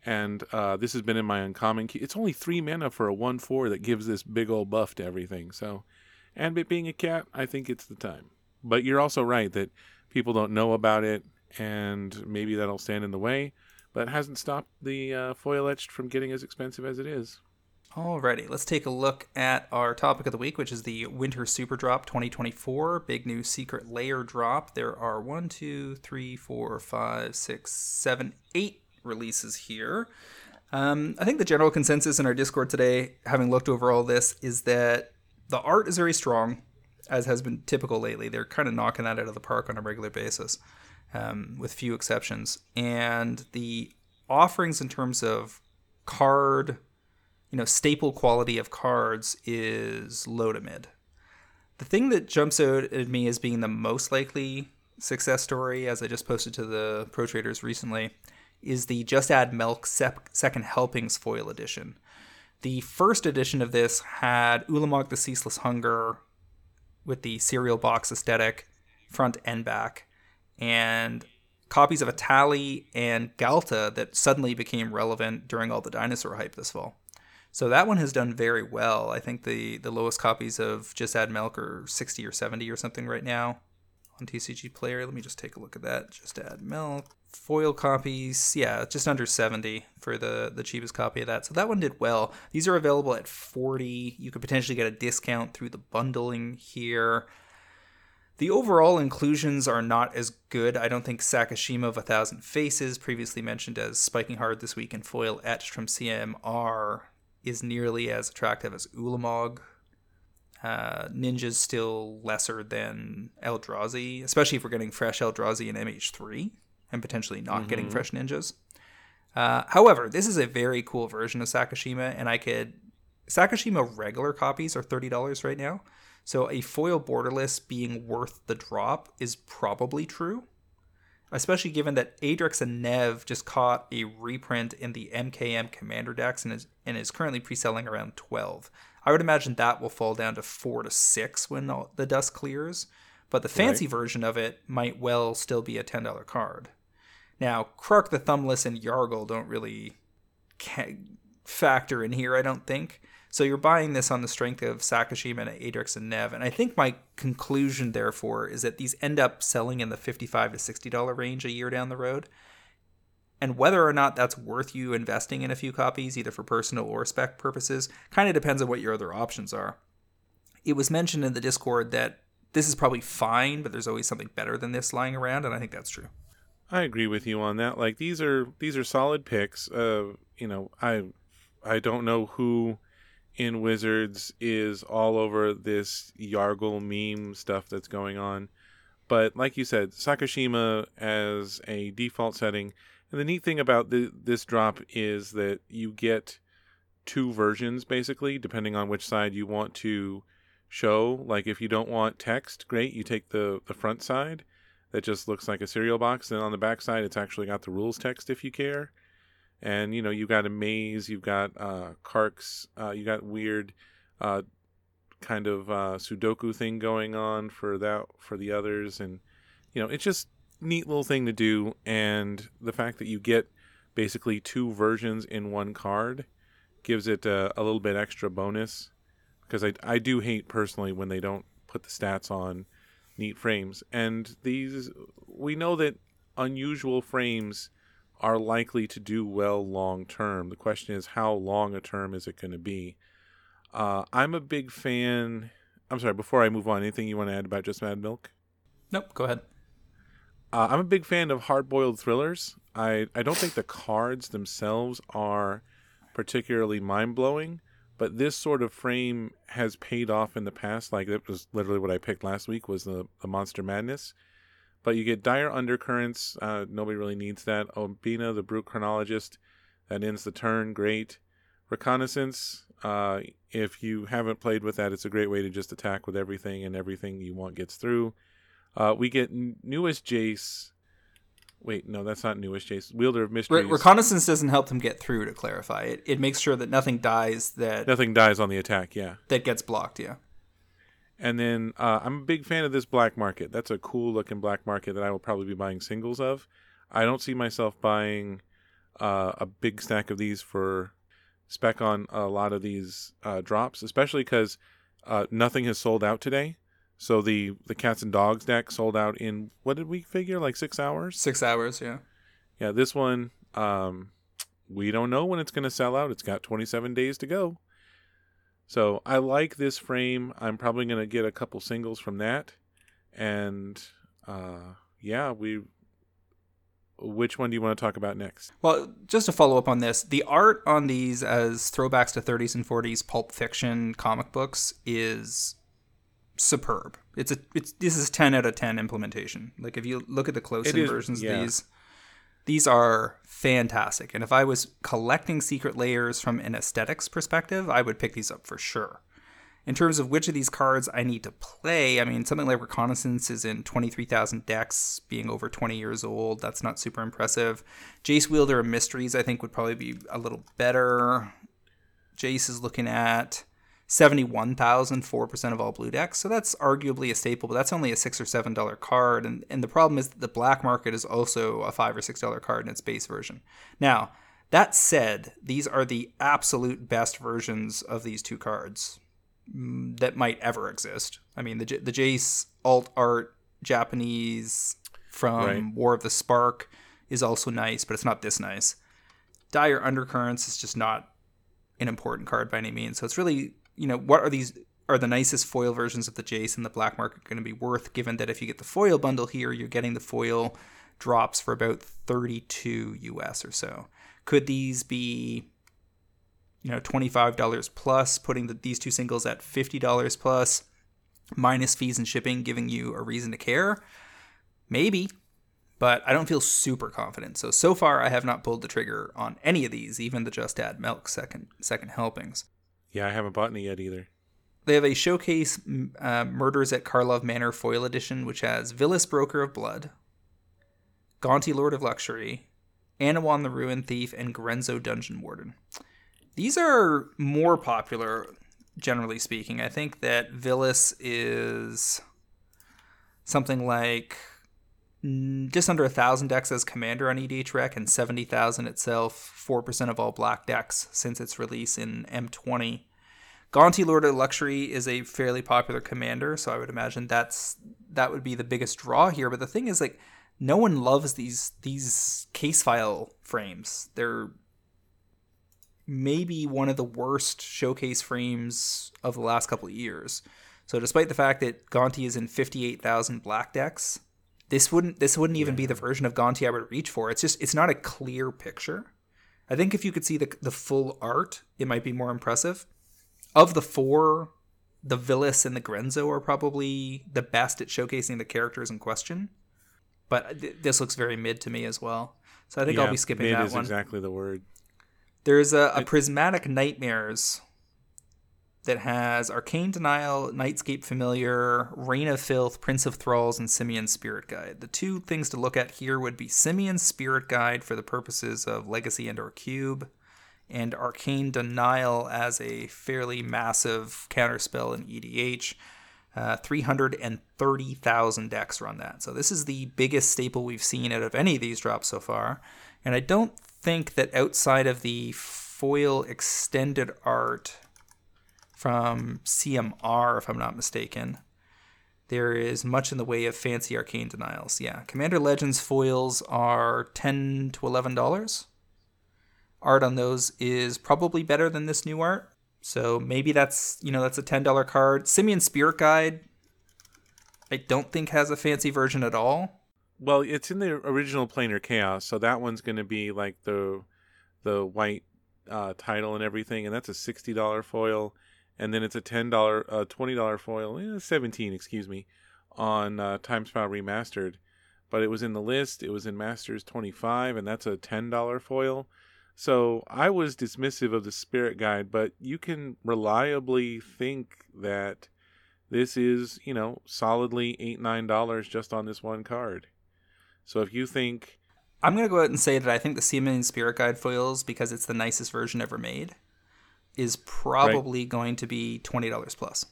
And uh, this has been in my uncommon key. It's only three mana for a one four that gives this big old buff to everything. So, and it being a cat, I think it's the time. But you're also right that people don't know about it, and maybe that'll stand in the way. But it hasn't stopped the uh, foil etched from getting as expensive as it is.
Alrighty, let's take a look at our topic of the week, which is the Winter Super Drop 2024 big new Secret Lair drop. There are one, two, three, four, five, six, seven, eight releases here. Um, I think the general consensus in our Discord today, having looked over all this, is that the art is very strong, as has been typical lately. They're kind of knocking that out of the park on a regular basis, um, with few exceptions. And the offerings in terms of card you know, staple quality of cards is low to mid. The thing that jumps out at me as being the most likely success story, as I just posted to the Pro Traders recently, is the Just Add Milk Sep- Second Helpings Foil Edition. The first edition of this had Ulamog the Ceaseless Hunger with the cereal box aesthetic, front and back, and copies of Etali and Ghalta that suddenly became relevant during all the dinosaur hype this fall. So that one has done very well. I think the the lowest copies of Just Add Milk are 60 or 70 or something right now on TCG Player. Let me just take a look at that. Just Add Milk. Foil copies, yeah, just under 70 for the the cheapest copy of that. So that one did well. These are available at 40. You could potentially get a discount through the bundling here. The overall inclusions are not as good. I don't think Sakashima of a Thousand Faces, previously mentioned as spiking hard this week in foil etched from CMR, is nearly as attractive as Ulamog. Uh, Ninja's still lesser than Eldrazi, especially if we're getting fresh Eldrazi in MH3 and potentially not mm-hmm. getting fresh Ninjas. Uh, however, this is a very cool version of Sakashima, and I could. Sakashima regular copies are $30 right now. So a foil borderless being worth the drop is probably true especially given that Adrix and Nev just caught a reprint in the MKM Commander decks and is, and is currently pre-selling around 12. I would imagine that will fall down to 4 to 6 when the, the dust clears, but the fancy right. version of it might well still be a $10 card. Now, Krark the Thumbless and Yargle don't really factor in here, I don't think. So you're buying this on the strength of Sakashima and Adrix and Nev. And I think my conclusion, therefore, is that these end up selling in the 55 to $60 range a year down the road. And whether or not that's worth you investing in a few copies, either for personal or spec purposes, kind of depends on what your other options are. It was mentioned in the Discord that this is probably fine, but there's always something better than this lying around, and I think that's true.
I agree with you on that. Like these are these are solid picks. Uh, you know, I I don't know who in Wizards is all over this Yargle meme stuff that's going on. But like you said, Sakashima as a default setting. And the neat thing about the, this drop is that you get two versions basically, depending on which side you want to show. Like if you don't want text, great, you take the, the front side that just looks like a cereal box. And on the back side, it's actually got the rules text if you care. And you know you've got a maze, you've got uh, Karks, uh, you got weird uh, kind of uh, Sudoku thing going on for that for the others, and you know it's just neat little thing to do, and the fact that you get basically two versions in one card gives it a, a little bit extra bonus. Because I I do hate personally when they don't put the stats on neat frames, and these we know that unusual frames are likely to do well long term. The question is, how long a term is it going to be? Uh, I'm a big fan. I'm sorry, before I move on, anything you want to add about Just Add Milk?
Nope, go ahead.
Uh, I'm a big fan of hard boiled thrillers. I, I don't think the cards themselves are particularly mind blowing, but this sort of frame has paid off in the past. Like it was literally what I picked last week was the, the Monster Madness. But you get dire undercurrents. Uh, nobody really needs that. Obeka, the brute chronologist, that ends the turn. Great. Reconnaissance. Uh, if you haven't played with that, it's a great way to just attack with everything, and everything you want gets through. Uh, we get newest Jace. Wait, no, that's not newish, Jace. Wielder of Mysteries.
Re- reconnaissance doesn't help them get through. To clarify, it it makes sure that nothing dies. That
nothing dies on the attack. Yeah,
that gets blocked. Yeah.
And then uh, I'm a big fan of this black market. That's a cool looking black market that I will probably be buying singles of. I don't see myself buying uh, a big stack of these for spec on a lot of these uh, drops, especially because uh, nothing has sold out today. So the the cats and dogs deck sold out in what did we figure like six hours?
Six hours, yeah.
Yeah, this one um, we don't know when it's going to sell out. It's got 27 days to go. So I like this frame. I'm probably going to get a couple singles from that. And uh, yeah, we. Which one do you want to talk about next?
Well, just to follow up on this, the art on these as throwbacks to 30s and 40s pulp fiction comic books is superb. It's a it's this is 10 out of 10 implementation. Like if you look at the close-in versions yeah. of these, these are fantastic. And if I was collecting Secret Lairs from an aesthetics perspective, I would pick these up for sure. In terms of which of these cards I need to play, I mean, something like Reconnaissance is in 23,000 decks, being over 20 years old. That's not super impressive. Jace Wielder of Mysteries, I think, would probably be a little better. Jace is looking at 71,000, 4% of all blue decks. So that's arguably a staple, but that's only a 6 or $7 card. And, and the problem is that the black market is also a 5 or $6 card in its base version. Now, that said, these are the absolute best versions of these two cards mm, that might ever exist. I mean, the, the Jace alt art Japanese from right. War of the Spark is also nice, but it's not this nice. Dire Undercurrents is just not an important card by any means. So it's really, you know, what are these are the nicest foil versions of the Jace in the black market going to be worth given that if you get the foil bundle here, you're getting the foil drops for about 32 US or so. Could these be you know, $25 plus, putting the, these two singles at $50 plus, minus fees and shipping, giving you a reason to care? Maybe but I don't feel super confident. So so far, I have not pulled the trigger on any of these, even the Just Add Milk second second helpings.
Yeah, I haven't bought any yet either.
They have a showcase uh, Murders at Karlov Manor foil edition, which has Vilis Broker of Blood, Gonti Lord of Luxury, Anowon the Ruin Thief, and Grenzo Dungeon Warden. These are more popular, generally speaking. I think that Vilis is something like Mm, just under a thousand decks as commander on EDH Rec and 70,000 itself, 4% of all black decks since its release in M20. Gonti Lord of Luxury is a fairly popular commander, so I would imagine that's that would be the biggest draw here. But the thing is, like, no one loves these these case file frames. They're maybe one of the worst showcase frames of the last couple of years. So, despite the fact that Gonti is in 58,000 black decks, this wouldn't this wouldn't even yeah. be the version of Gonti I would reach for. It's just it's not a clear picture. I think if you could see the the full art, it might be more impressive. Of the four, the Vilis and the Grenzo are probably the best at showcasing the characters in question. But th- this looks very mid to me as well. So I think yeah, I'll be skipping
mid
that
is
one.
exactly the word.
There's a, a Prismatic Nightmares that has Arcane Denial, Nightscape Familiar, Rain of Filth, Prince of Thralls, and Simian Spirit Guide. The two things to look at here would be Simian Spirit Guide for the purposes of Legacy and or Cube, and Arcane Denial as a fairly massive counterspell in EDH. Uh, 330,000 decks run that. So this is the biggest staple we've seen out of any of these drops so far. And I don't think that outside of the foil extended art from CMR, if I'm not mistaken. There is much in the way of fancy arcane denials. Yeah, Commander Legends foils are ten to eleven dollars. Art on those is probably better than this new art, so maybe that's you know that's a ten dollar card. Simian Spirit Guide, I don't think has a fancy version at all.
Well, it's in the original Planar Chaos, so that one's going to be like the the white uh, title and everything, and that's a sixty dollar foil and then it's a ten dollar, uh, twenty dollar foil, eh, seventeen, excuse me, on uh, Time Spiral Remastered. But it was in the list. It was in Masters twenty five, and that's a ten dollar foil. So I was dismissive of the Spirit Guide, but you can reliably think that this is, you know, solidly eight nine dollars just on this one card. So if you think
I'm gonna go out and say that I think the Simian Spirit Guide foils because it's the nicest version ever made is probably right. going to be twenty dollars plus.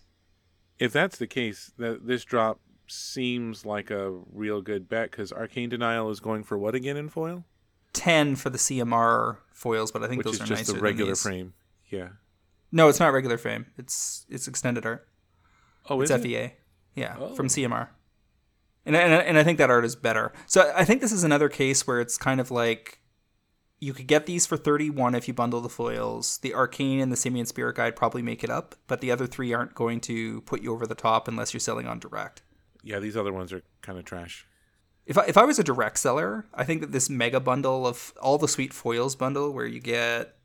If that's the case, that this drop seems like a real good bet because Arcane Denial is going for what again in foil?
Ten for the CMR foils, but I think
Which
those
is
are
just the regular frame. Yeah.
No, it's not regular frame. It's it's extended art.
Oh,
it's FEA.
It?
Yeah,
oh.
from CMR. And, and and I think that art is better. So I think this is another case where it's kind of like you could get these for 31 if you bundle the foils. The Arcane and the Simian Spirit Guide probably make it up, but the other three aren't going to put you over the top unless you're selling on direct.
Yeah, these other ones are kind of trash.
If I, if I was a direct seller, I think that this mega bundle of all the sweet foils bundle where you get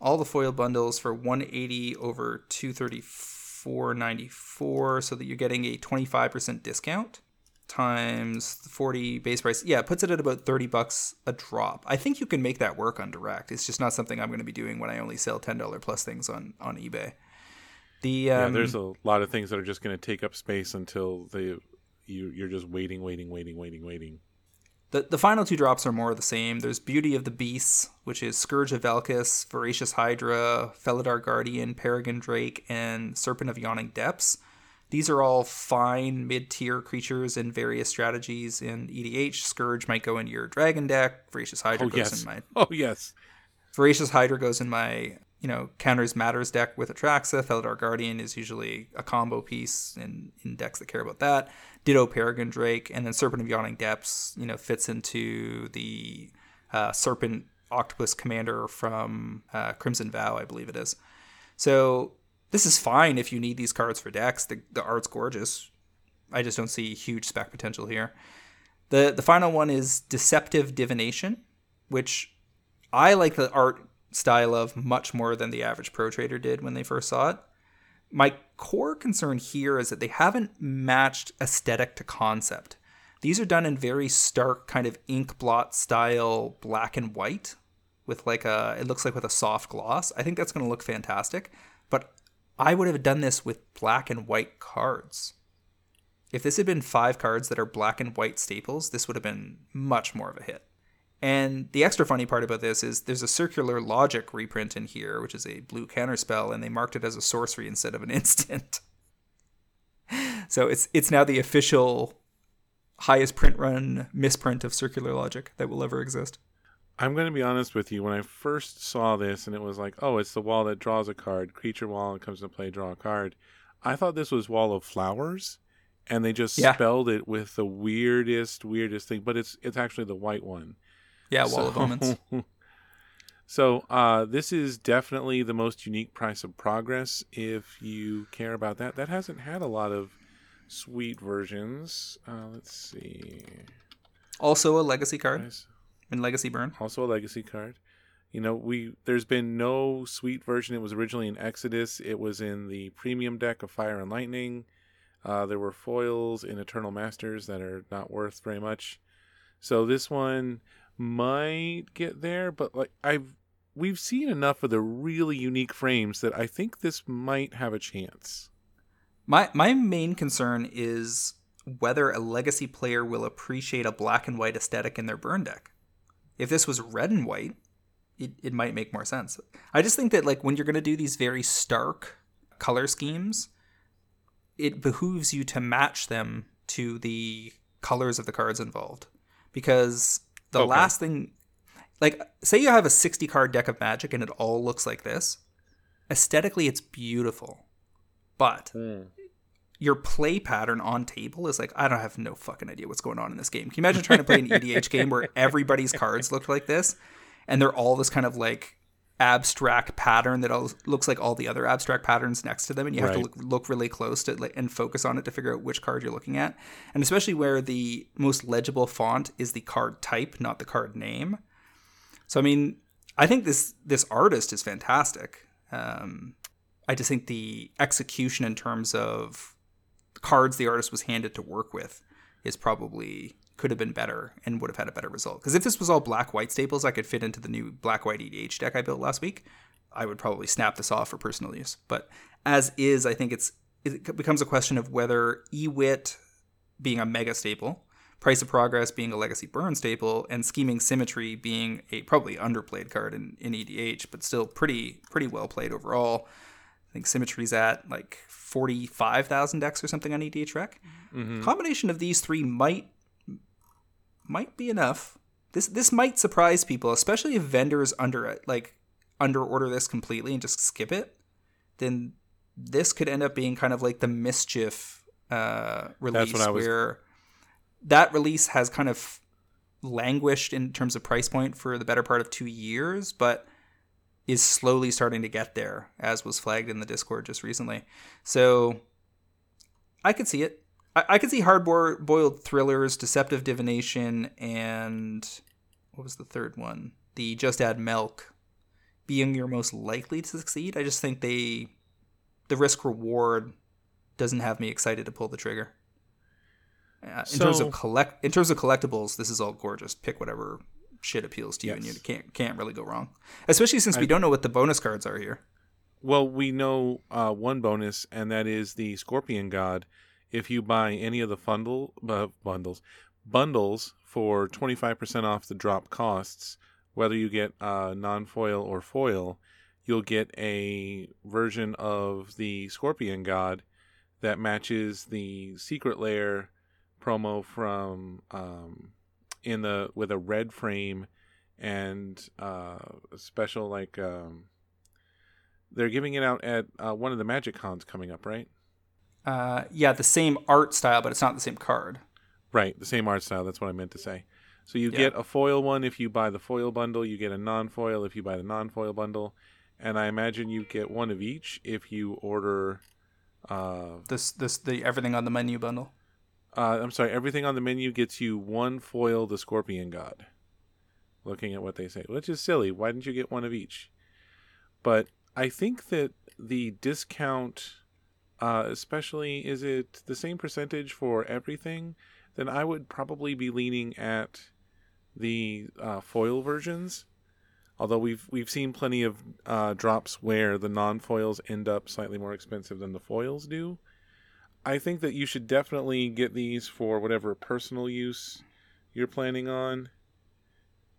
all the foil bundles for 180 over 234.94 so that you're getting a 25% discount times 40 base price yeah puts it at about 30 bucks a drop i think you can make that work on direct it's just not something i'm going to be doing when i only sell $10 plus things on on ebay the um,
yeah there's a lot of things that are just going to take up space until they you you're just waiting waiting waiting waiting waiting
The, the final two drops are more of the same. There's Beauty of the Beasts, which is Scourge of Valkas, Voracious Hydra, Felidar Guardian, Peregrine Drake, and Serpent of Yawning Depths. These are all fine mid tier creatures in various strategies in EDH. Scourge might go into your Dragon deck. Voracious Hydra
Oh
goes
yes.
in my
Oh yes.
Voracious Hydra goes in my, you know, counters matters deck with Atraxa. Felidar Guardian is usually a combo piece in, in decks that care about that. Ditto Peregrine Drake, and then Serpent of Yawning Depths, you know, fits into the uh, Serpent Octopus Commander from uh, Crimson Vow, I believe it is. So this is fine if you need these cards for decks. The, the art's gorgeous. I just don't see huge spec potential here. The the final one is Deceptive Divination, which I like the art style of much more than the average pro trader did when they first saw it. My core concern here is that they haven't matched aesthetic to concept. These are done in very stark kind of ink blot style black and white with like a it looks like with a soft gloss. I think that's going to look fantastic, I would have done this with black and white cards. If this had been five cards that are black and white staples, this would have been much more of a hit. And the extra funny part about this is there's a circular logic reprint in here, which is a blue counterspell, and they marked it as a sorcery instead of an instant. so it's it's now the official highest print run misprint of circular logic that will ever exist.
I'm going to be honest with you. When I first saw this and it was like, oh, it's the wall that draws a card, creature wall, and comes to play, draw a card. I thought this was Wall of Flowers, and they just
Yeah.
spelled it with the weirdest, weirdest thing. But it's it's actually the white one.
Yeah, Wall of
So-
Omens.
so uh, this is definitely the most unique price of progress. If you care about that, that hasn't had a lot of sweet versions. Uh, let's see.
Also a legacy card
Price-
in Legacy Burn.
also a legacy card. You know, we there's been no sweet version. It was originally in Exodus. It was in the premium deck of Fire and Lightning. Uh, there were foils in Eternal Masters that are not worth very much. So this one might get there, but like I've we've seen enough of the really unique frames that I think this might have a chance.
My my main concern is whether a legacy player will appreciate a black and white aesthetic in their burn deck. If this was red and white, it, it might make more sense. I just think that like when you're gonna do these very stark color schemes, it behooves you to match them to the colors of the cards involved. Because the
Okay.
last thing like say you have a 60 card deck of magic and it all looks like this, aesthetically it's beautiful. But hmm. Your play pattern on table is like I don't have no fucking idea what's going on in this game. Can you imagine trying to play an EDH game where everybody's cards look like this, and they're all this kind of like abstract pattern that all, looks like all the other abstract patterns next to them, and you have to look, look really close to like, and focus on it to figure out which card you're looking at, and especially where the most legible font is the card type, not the card name. So I mean, I think this this artist is fantastic. Um, I just think the execution in terms of cards the artist was handed to work with is probably could have been better and would have had a better result. Because if this was all black white staples, I could fit into the new black white EDH deck I built last week. I would probably snap this off for personal use. But as is, I think it's it becomes a question of whether EWIT being a mega staple, Price of Progress being a legacy burn staple, and Scheming Symmetry being a probably underplayed card in, in EDH, but still pretty pretty well played overall. I think Symmetry's at like forty five thousand decks or something on EDH Rec. Combination of these three might might be enough. This this might surprise people, especially if vendors under it like under order this completely and just skip it. Then this could end up being kind of like the mischief uh, release
what I was-
where that release has kind of languished in terms of price point for the better part of two years, but is slowly starting to get there, as was flagged in the Discord just recently. So I could see it. I, I could see hard boiled thrillers, deceptive divination, and what was the third one? The just add milk being your most likely to succeed. I just think they the risk reward doesn't have me excited to pull the trigger. Uh, in terms of collect in terms of collectibles, this is all gorgeous. Pick whatever shit appeals to you, and you can't can't really go wrong. Especially since we
I-
don't know what the bonus cards are here.
Well, we know uh, one bonus, and that is the Scorpion God. If you buy any of the bundle uh, bundles, bundles for 25% off the drop costs, whether you get uh, non foil or foil, you'll get a version of the Scorpion God that matches the Secret Lair promo from um, in the with a red frame and uh, a special like um, they're giving it out at uh, one of the Magic Cons coming up, right?
Uh, yeah, the same art style, but it's not the same card.
Right, the same art style. That's what I meant to say. So you
Yeah.
get a foil one if you buy the foil bundle. You get a non-foil if you buy the non-foil bundle, and I imagine you get one of each if you order. Uh,
This this the everything on the menu bundle.
Uh, I'm sorry. Everything on the menu gets you one foil, the Scorpion God. Looking at what they say, which is silly. Why didn't you get one of each? But I think that the discount, uh, especially, is it the same percentage for everything? Then I would probably be leaning at the uh, foil versions. Although we've we've seen plenty of uh, drops where the non foils end up slightly more expensive than the foils do. I think that you should definitely get these for whatever personal use you're planning on.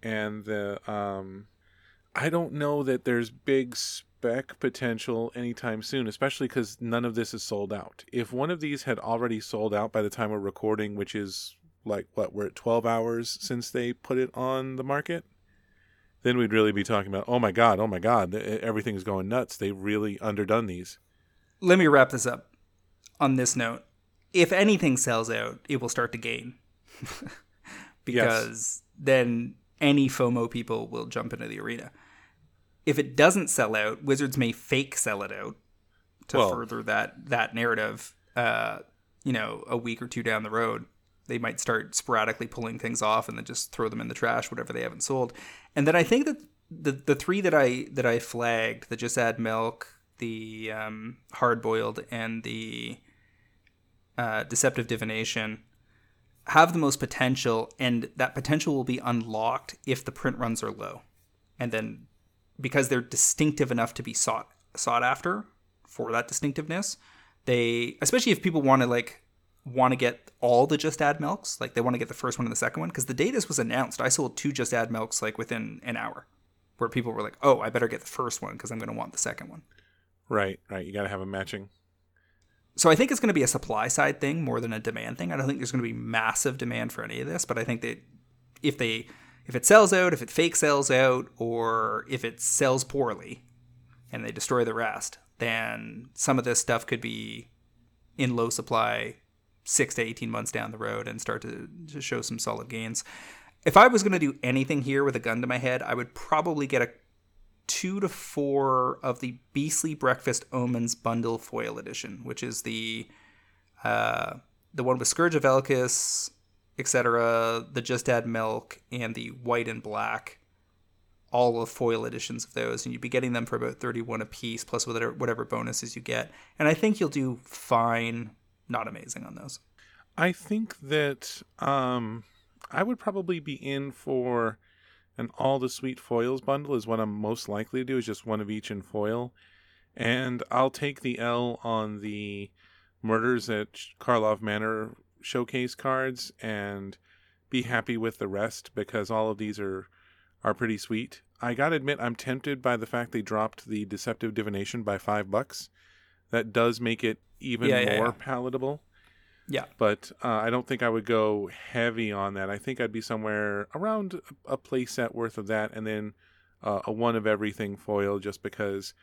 And the um I don't know that there's big spec potential anytime soon, especially cuz none of this is sold out. If one of these had already sold out by the time we're recording, which is like what we're at 12 hours since they put it on the market, then we'd really be talking about, "Oh my god, oh my god, th- everything's going nuts. They've really underdone these."
Let me wrap this up on this note. If anything sells out, it will start to gain. because then any FOMO people will jump into the arena. If it doesn't sell out, Wizards may fake sell it out to
Well-
further that that narrative. Uh, you know, a week or two down the road, they might start sporadically pulling things off and then just throw them in the trash, whatever they haven't sold. And then I think that the the three that I that I flagged, the just add milk, the um, hard boiled, and the uh, deceptive divination, have the most potential, and that potential will be unlocked if the print runs are low, and then because they're distinctive enough to be sought sought after for that distinctiveness, they especially if people want to like want to get all the just add milks, like they want to get the first one and the second one, because the day this was announced, I sold two just add milks like within an hour, where people were like, "Oh, I better get the first one because I'm going to want the second one."
Right, right. You got to have a matching.
So I think it's going to be a supply side thing more than a demand thing. I don't think there's going to be massive demand for any of this, but I think that if they if it sells out, if it fake sells out, or if it sells poorly and they destroy the rest, then some of this stuff could be in low supply six to 18 months down the road and start to, to show some solid gains. If I was going to do anything here with a gun to my head, I would probably get a two to four of the Beastly Breakfast Omens Bundle Foil Edition, which is the uh, the one with Scourge of Valkas, etc., the Just Add Milk, and the white and black. All of foil editions of those, and you'd be getting them for about 31 a piece, plus whatever, whatever bonuses you get. And I think you'll do fine, not amazing on those.
I think that um, I would probably be in for an all the sweet foils bundle is what I'm most likely to do is just one of each in foil, and I'll take the L on the murders at Karlov Manor showcase cards and be happy with the rest because all of these are are pretty sweet. I gotta admit, I'm tempted by the fact they dropped the deceptive divination by five bucks. That does make it even
Yeah, yeah,
more
yeah.
palatable
Yeah.
but uh, I don't think I would go heavy on that. I think I'd be somewhere around a play set worth of that, and then uh, a one of everything foil, just because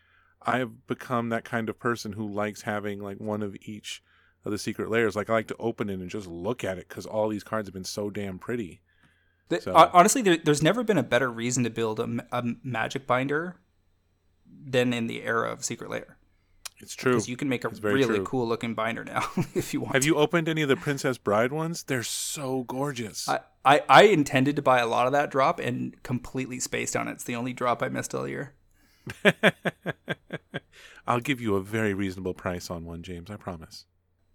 I've become that kind of person who likes having like one of each of the Secret Lairs. Like I like to open it and just look at it because all these cards have been so damn pretty.
The-
So-
Honestly, there, there's never been a better reason to build a, a magic binder than in the era of Secret Lair.
It's true.
Because you can make a really
true.
cool looking binder now if you want.
Have
to.
you opened any of the Princess Bride ones? They're so gorgeous.
I, I, I intended to buy a lot of that drop and completely spaced on it. It's the only drop I missed all year.
I'll give you a very reasonable price on one, James. I promise.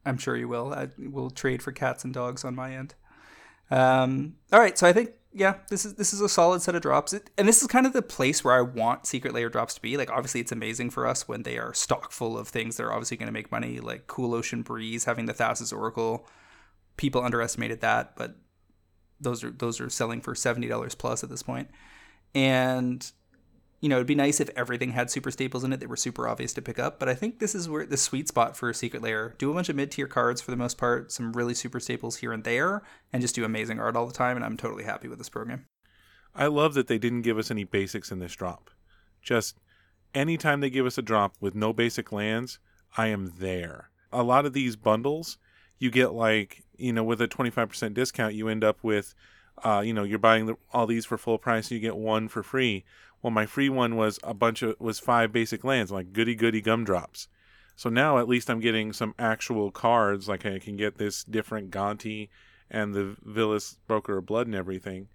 I'm sure you will. I will trade for cats and dogs on my end. Um, all right, so I think yeah, this is this is a solid set of drops, it, and this is kind of the place where I want Secret Lair drops to be. Like, obviously, it's amazing for us when they are stock full of things that are obviously going to make money, like Cool Ocean Breeze having the Thassa's Oracle. People underestimated that, but those are those are selling for seventy dollars plus at this point, and you know it'd be nice if everything had super staples in it that were super obvious to pick up. But I think this is where the sweet spot for a Secret Lair. Do a bunch of mid tier cards for the most part, some really super staples here and there, and just do amazing art all the time. And I'm totally happy with this program.
I love that they didn't give us any basics in this drop. Just anytime they give us a drop with no basic lands, I am there. A lot of these bundles, you get like, you know, with a 25% discount, you end up with, uh, you know, you're buying the, all these for full price, you get one for free. Well, my free one was a bunch of, was five basic lands, like goody goody gumdrops. So now at least I'm getting some actual cards, like I can get this different Gonti and the Vilis Broker of Blood and everything.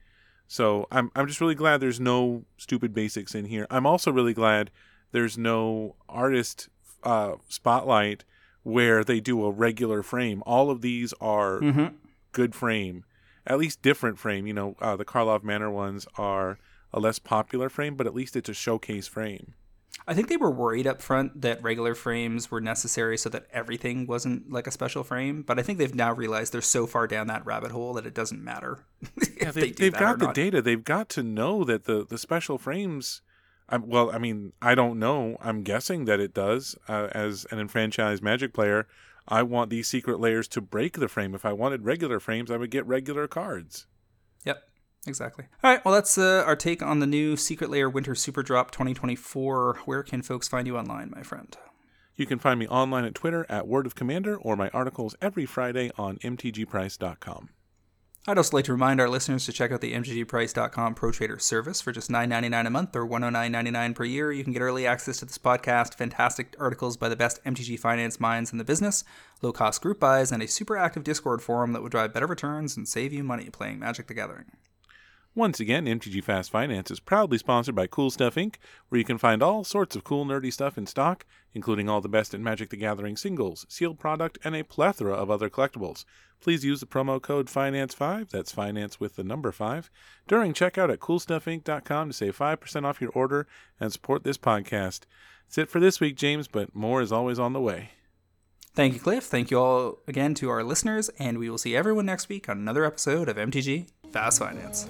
So I'm I'm just really glad there's no stupid basics in here. I'm also really glad there's no artist uh, spotlight where they do a regular frame. All of these are
Mm-hmm.
good frame, at least different frame. You know, uh, the Karlov Manor ones are a less popular frame, but at least it's a showcase frame.
I think they were worried up front that regular frames were necessary so that everything wasn't like a special frame. But I think they've now realized they're so far down that rabbit hole that it doesn't matter.
Yeah,
if
they,
they do
they've got the
not.
data. They've got to know that the the special frames. I'm, well, I mean, I don't know. I'm guessing that it does. Uh, as an enfranchised Magic player, I want these Secret Lairs to break the frame. If I wanted regular frames, I would get regular cards.
Exactly. All right, well, that's uh, our take on the new Secret Lair Winter Super Drop 2024. Where can folks find you online, my friend?
You can find me online at Twitter at Word of Commander or my articles every Friday on mtgprice.com.
I'd also like to remind our listeners to check out the MTGPrice.com Pro Trader service for just $9.99 a month or $109.99 per year. You can get early access to this podcast, fantastic articles by the best MTG finance minds in the business, low cost group buys, and a super active Discord forum that will drive better returns and save you money playing Magic the Gathering.
Once again, MTG Fast Finance is proudly sponsored by Cool Stuff Inc., where you can find all sorts of cool, nerdy stuff in stock, including all the best in Magic the Gathering singles, sealed product, and a plethora of other collectibles. Please use the promo code FINANCE5, that's finance with the number 5, during checkout at coolstuffinc.com to save 5% off your order and support this podcast. That's it for this week, James, but more is always on the way.
Thank you, Cliff. Thank you all again to our listeners, and we will see everyone next week on another episode of MTG Fast Finance.